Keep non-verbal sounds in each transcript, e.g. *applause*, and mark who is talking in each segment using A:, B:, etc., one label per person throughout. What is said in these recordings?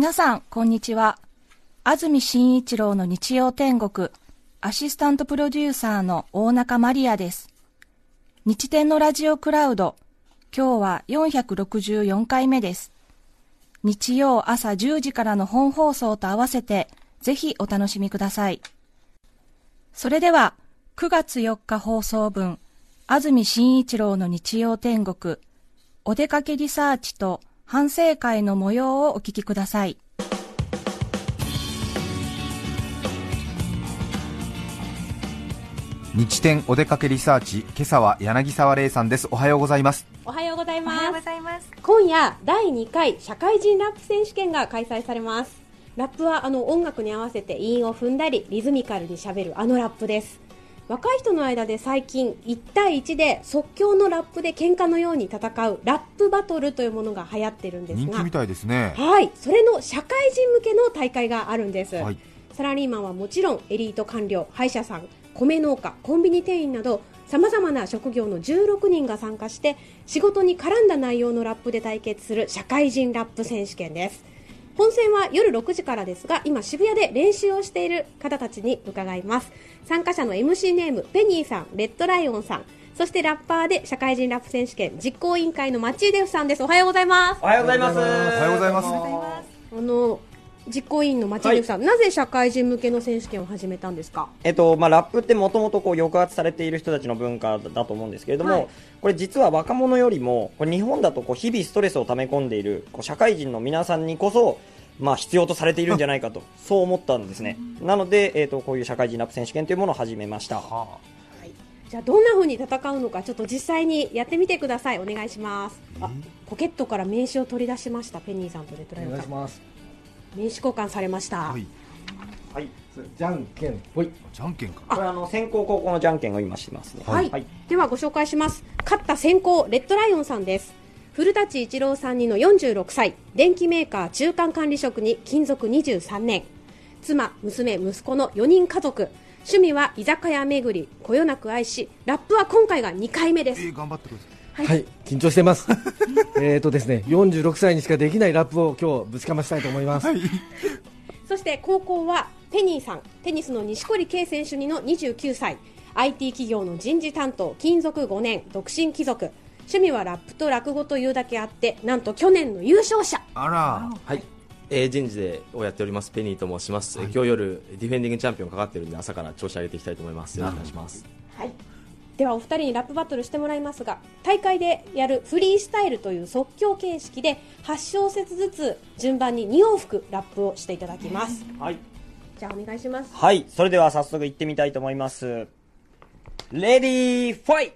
A: 皆さん、こんにちは。安住紳一郎の日曜天国、アシスタントプロデューサーの大中マリアです。日天のラジオクラウド、今日は464回目です。日曜朝10時からの本放送と合わせて、ぜひお楽しみください。それでは、9月4日放送分、安住紳一郎の日曜天国、お出かけリサーチと反省会の模様をお聞きください。
B: 日天お出かけリサーチ今朝は柳沢玲さんです。おはようございます。
C: おはようございます。
D: おはようございます。
C: 今夜第2回社会人ラップ選手権が開催されます。ラップはあの音楽に合わせて韻を踏んだりリズミカルにしゃべるあのラップです若い人の間で最近1対1で即興のラップで喧嘩のように戦うラップバトルというものが流行ってるんですが
B: 人気みたいですね。
C: はい。それの社会人向けの大会があるんです、
B: はい。
C: サラリーマンはもちろんエリート官僚歯医者さん米農家コンビニ店員などさまざまな職業の16人が参加して仕事に絡んだ内容のラップで対決する社会人ラップ選手権です本戦は夜6時からですが今渋谷で練習をしている方たちに伺います。参加者の MC ネームペニーさんレッドライオンさんそしてラッパーで社会人ラップ選手権実行委員会の町井デフさんです。おはようございます。
E: おはようございます。お
B: おはようございます。
C: あの実行委員の町井デフさん、なぜ社会人向けの選手権を始めたんですか？
E: えっとまあ、ラップってもともとこう抑圧されている人たちの文化だと思うんですけれども、
C: はい。
E: これ実は若者よりもこれ日本だとこう日々ストレスを溜め込んでいるこう社会人の皆さんにこそ、まあ、必要とされているんじゃないかとそう思ったんですね。なので、えっとこういう社会人ラップ選手権というものを始めました。
C: じゃあどんな風に戦うのかちょっと実際にやってみてください。お願いします。あポケットから名刺を取り出しましたペニーさんとレッドライオンさん
F: ます。
C: 名刺交換されました、
B: はい。
E: はい、
F: じゃんけん。ぽい。
B: じゃんけんか。
E: これあの先攻後攻のじゃんけんを今してますね。
C: はい、
E: はい。
C: ではご紹介します。勝った先行レッドライオンさんです。古舘一郎さんにの46歳電機メーカー中間管理職に勤続23年。妻娘息子の4人家族。趣味は居酒屋巡りこよなく愛しラップは今回が2回目です。
B: えー、頑張ってください
F: はい、緊張してます。*laughs* えっとですね、46歳にしかできないラップを今日ぶちかましたいと思います。
C: そして高校はペニーさん。テニスの錦織圭選手にの29歳。IT 企業の人事担当勤続5年。独身貴族。趣味はラップと落語というだけあってなんと去年の優勝者。
B: あら。
G: はい、えー、人事でをやっております。ペニーと申します、えー今日夜ディフェンディングチャンピオンかかってるんで朝から調子上げていきたいと思います。よろしくお願いします。
C: はい、ではお二人にラップバトルしてもらいますが大会でやるフリースタイルという即興形式で8小節ずつ順番に2往復ラップをしていただきます
E: はい
C: じゃあお願いします
E: はい、それでは早速行ってみたいと思います ready fight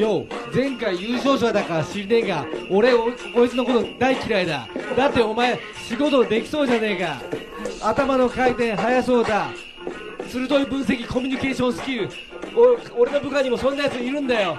F: よ前回優勝者だから知りねえが、俺お、こいつのこと大嫌いだ。だってお前、仕事できそうじゃねえか。頭の回転速そうだ。鋭い分析、コミュニケーションスキル。お俺の部下にもそんなやついるんだよ。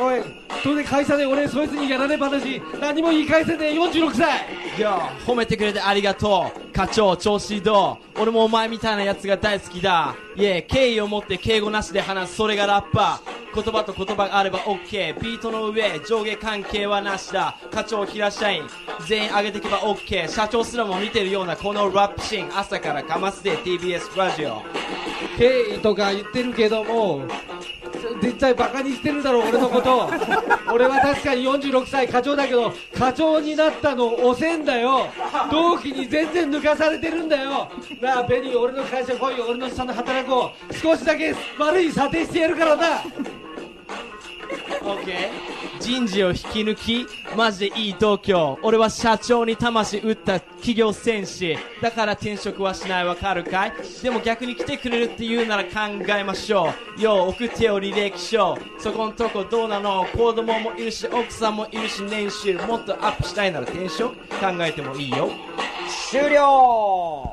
F: おい、それで会社で俺、そいつにやられ話、何も言い返せねえ。46歳。
G: いや褒めてくれてありがとう。課長調子どう？俺もお前みたいなやつが大好きだ。いえ敬意を持って敬語なしで話す。それがラッパー言葉と言葉があれば OK ビートの上上下関係はなしだ。課長平社員全員上げていけば OK 社長すらも見てるようなこのラップシーン。朝からかますで TBS ラジオ。
F: 敬意とか言ってるけども絶対バカにしてるだろ俺のこと。*laughs* 俺は確かに46歳課長だけど課長になったの遅えんだよ。同期に全然抜かされてるんだよ。なあベニー俺の会社来いよ。俺の下で働こう。少しだけ悪い査定してやるからな
G: OK 人事を引き抜きマジでいい度胸俺は社長に魂打った企業戦士。だから転職はしない。わかるかい？でも逆に来てくれるって言うなら考えましょう。よう送ってよ履歴書。そこんとこどうなの？子供もいるし奥さんもいるし年収もっとアップしたいなら転職？考えてもいいよ。
E: 終了。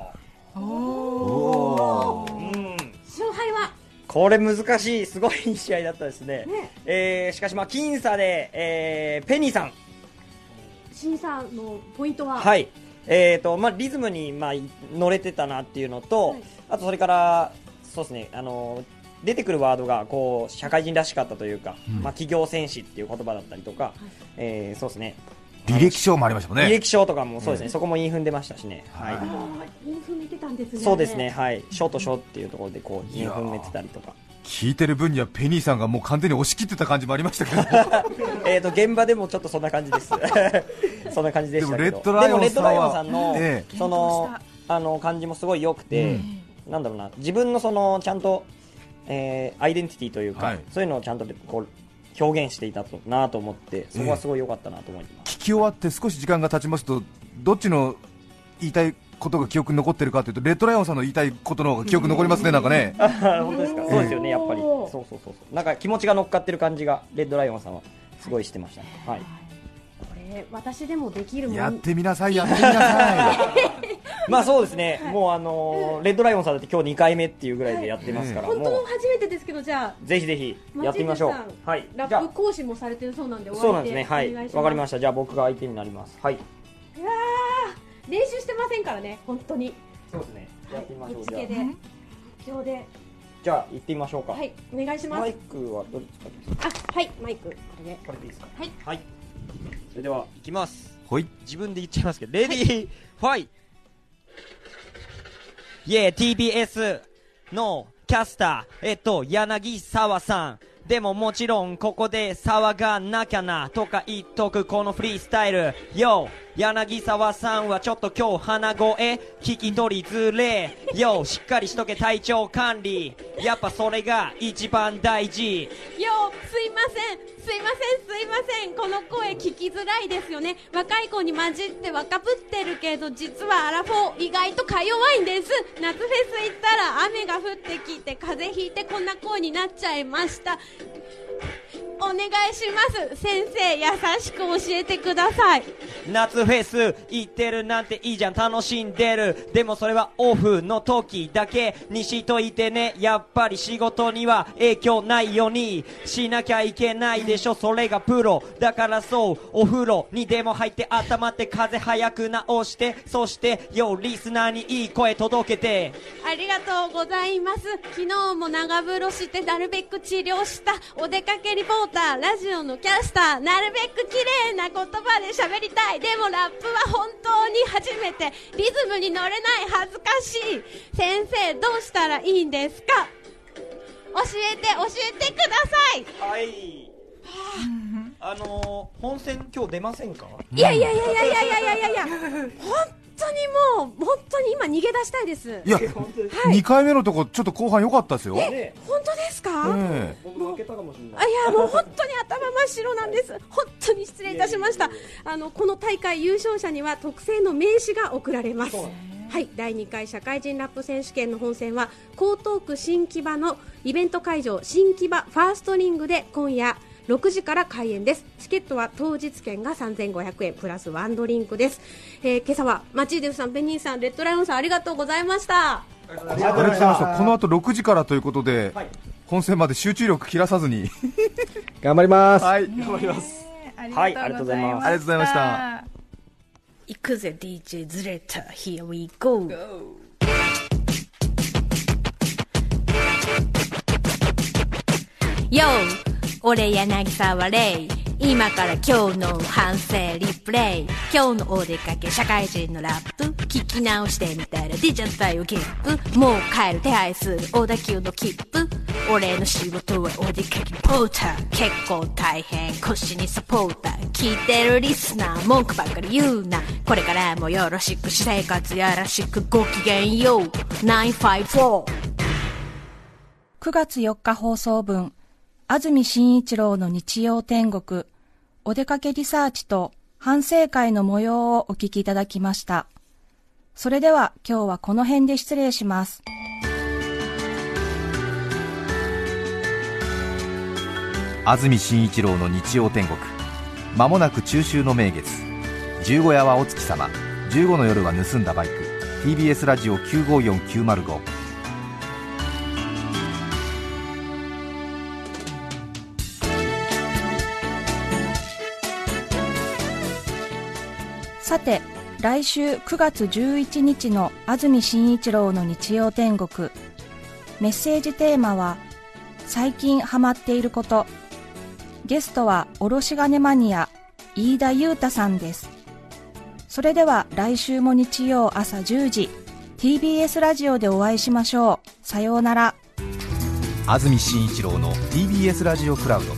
E: これ難しい、すごい試合だったですね。えーしかし、まあ、僅差で、えーペニーさん、
C: 審査のポイントは？
E: はい、えーとまあ、リズムに、まあ、乗れてたなっていうのと、
C: はい。
E: あとそれから、そうですね、あの出てくるワードがこう社会人らしかったというか、まあ、企業戦士っていう言葉だったりとか、えーそうですね、
B: 履歴書もありましたもんね。
E: 履歴書とかもそうですね、そこも韻踏んでましたしね、はい。
C: インフメてたんですね
E: そうですね、はい、書と書っていうところでこう韻踏めてたりとか、
B: 聞いてる分にはペニーさんがもう完全に押し切ってた感じもありましたけど。*laughs*
E: えーと現場でもちょっとそんな感じです、*laughs* そんな感じでしたけど、
B: でもレッドライオンさん
E: の,、
B: え
E: そのあの感じもすごい良くて、なんだろうな、自分のそのちゃんと、えーアイデンティティというか、
B: はい。
E: そういうのをちゃんとこう表現していたとなと思って、そこはすごい良かったなと思います。
B: 聞き終わって少し時間が経ちますとどっちの言いたいことが記憶に残ってるかというとレッドライオンさんの言いたいことの方が記憶残りますねなんかね。
E: 本当ですか、そうですよね、やっぱり、そうそうそうそう、なんか気持ちが乗っかってる感じが、レッドライオンさんは。すごいしてましたね。はい
C: これ私でもできるもん
B: やってみなさいやってみなさ *laughs*
E: まあそうですね、もうあのーレッドライオンさんだって今日2回目っていうぐらいでやってますから、
C: 本当
E: もう。
C: 初めてですけどじゃ
E: ぜひぜひ
C: あ
E: やってみましょう。はい、
C: ラップ講師もされてるそうなんで
E: あそうなんですね、はい、わかりま
C: し
E: した、じゃあ僕が相手になります。はい、
C: たいやー練習してませんからね。本当に。
E: そうですね、やってみましょう。じゃあ。
C: で今日で。
E: じゃあ行ってみましょうか。
C: はい。お願いします。
E: マイクはどれ使ってますか？
C: あはい。マイク。これで。
E: これでいいですか？
C: はい。
E: はい。それでは行きます。
B: ほい
E: 自分で言っちゃいますけど、レディー、ファイイェー TBS のキャスター、えっと、柳沢さん。でももちろんここで騒がなきゃなとか言っとくこのフリースタイル。よ柳沢さんはちょっと今日鼻声聞き取りづれ。よしっかりしとけ体調管理。やっぱそれが一番大事。
C: よすいません。すいませんすいません。この声聞きづらいですよね。若い子に混じって若ぶってるけど実はアラフォー意外とか弱いんです。夏フェス行ったら雨が降ってきて風邪ひいてこんな声になっちゃいました。お願いします。先生優しく教えてください。
E: 夏フェス行ってるなんていいじゃん。楽しんでる。でもそれはオフの時だけにしといてねやっぱり仕事には影響ないように。しなきゃいけないでしょ。それがプロ。だからそうお風呂。にでも入って頭って風早く直してそしてよリスナーにいい声届けて。
C: ありがとうございます。昨日も長風呂してなるべく治療した。お出かけリポーターラジオのキャスターなるべく綺麗な言葉で喋りたい。でもラップは本当に初めて。リズムに乗れない恥ずかしい。先生どうしたらいいんですか？教えて教えてください。
E: はい。あ。のー、本戦今日出ませんか？
C: いやいやいやいやいやいやいやいや。いや本当にもう本当に今逃げ出したいです。
B: いや2回目のとこちょっと後半良かったですよ。
E: ね
C: 本当ですか、
B: え
E: 僕負けたかもしれない。
C: やもう本当に頭真っ白なんです。本当に失礼いたしました。あのこの大会優勝者には特製の名刺が贈られます。はい。第2回社会人ラップ選手権の本戦は江東区新木場のイベント会場新木場ファーストリングで今夜6時から開演です。チケットは当日券が3500円プラスワンドリンクです、えー今朝はマチーデフさんペニーさんレッドライオンさんありがとうございました。
B: ありがとうございました。この後6時からということで、
E: はい
B: 本戦まで集中力切らさずに。
F: 頑張ります。
B: はい。
E: はいありがとうございます。
B: ありがとうございました
A: 行くぜ DJ ズレタ Here we go
D: よ俺柳沢レイ。今から今日の反省リプレイ。今日のお出かけ社会人のラップ。聞き直してみたら出ちゃったよゲップもう帰る手配する小田急の切符俺の仕事はお出かけポーター。結構大変。腰にサポーター。聞いてるリスナー文句ばっかり言うな。これからもよろしく私生活やらしくごきげんよう。954
A: 9月4日放送分、安住紳一郎の日曜天国、お出かけリサーチと反省会の模様をお聞きいただきました。それでは今日はこの辺で失礼します。
B: 安住紳一郎の日曜天国。まもなく中秋の名月。十五夜はお月様。15の夜は盗んだバイク。TBS ラジオ954905
A: さて、来週9月11日の安住紳一郎の日曜天国。メッセージテーマは、最近ハマっていること。ゲストは、おろし金マニア、飯田裕太さんです。それでは来週も日曜朝10時、TBS ラジオでお会いしましょう。さようなら。
H: 安住紳一郎の TBS ラジオクラウド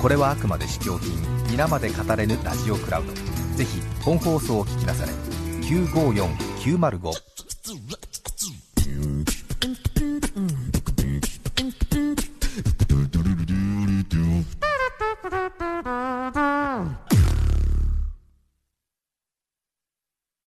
H: これはあくまで試供品皆まで語れぬラジオクラウドぜひ本放送を聞きなされ954905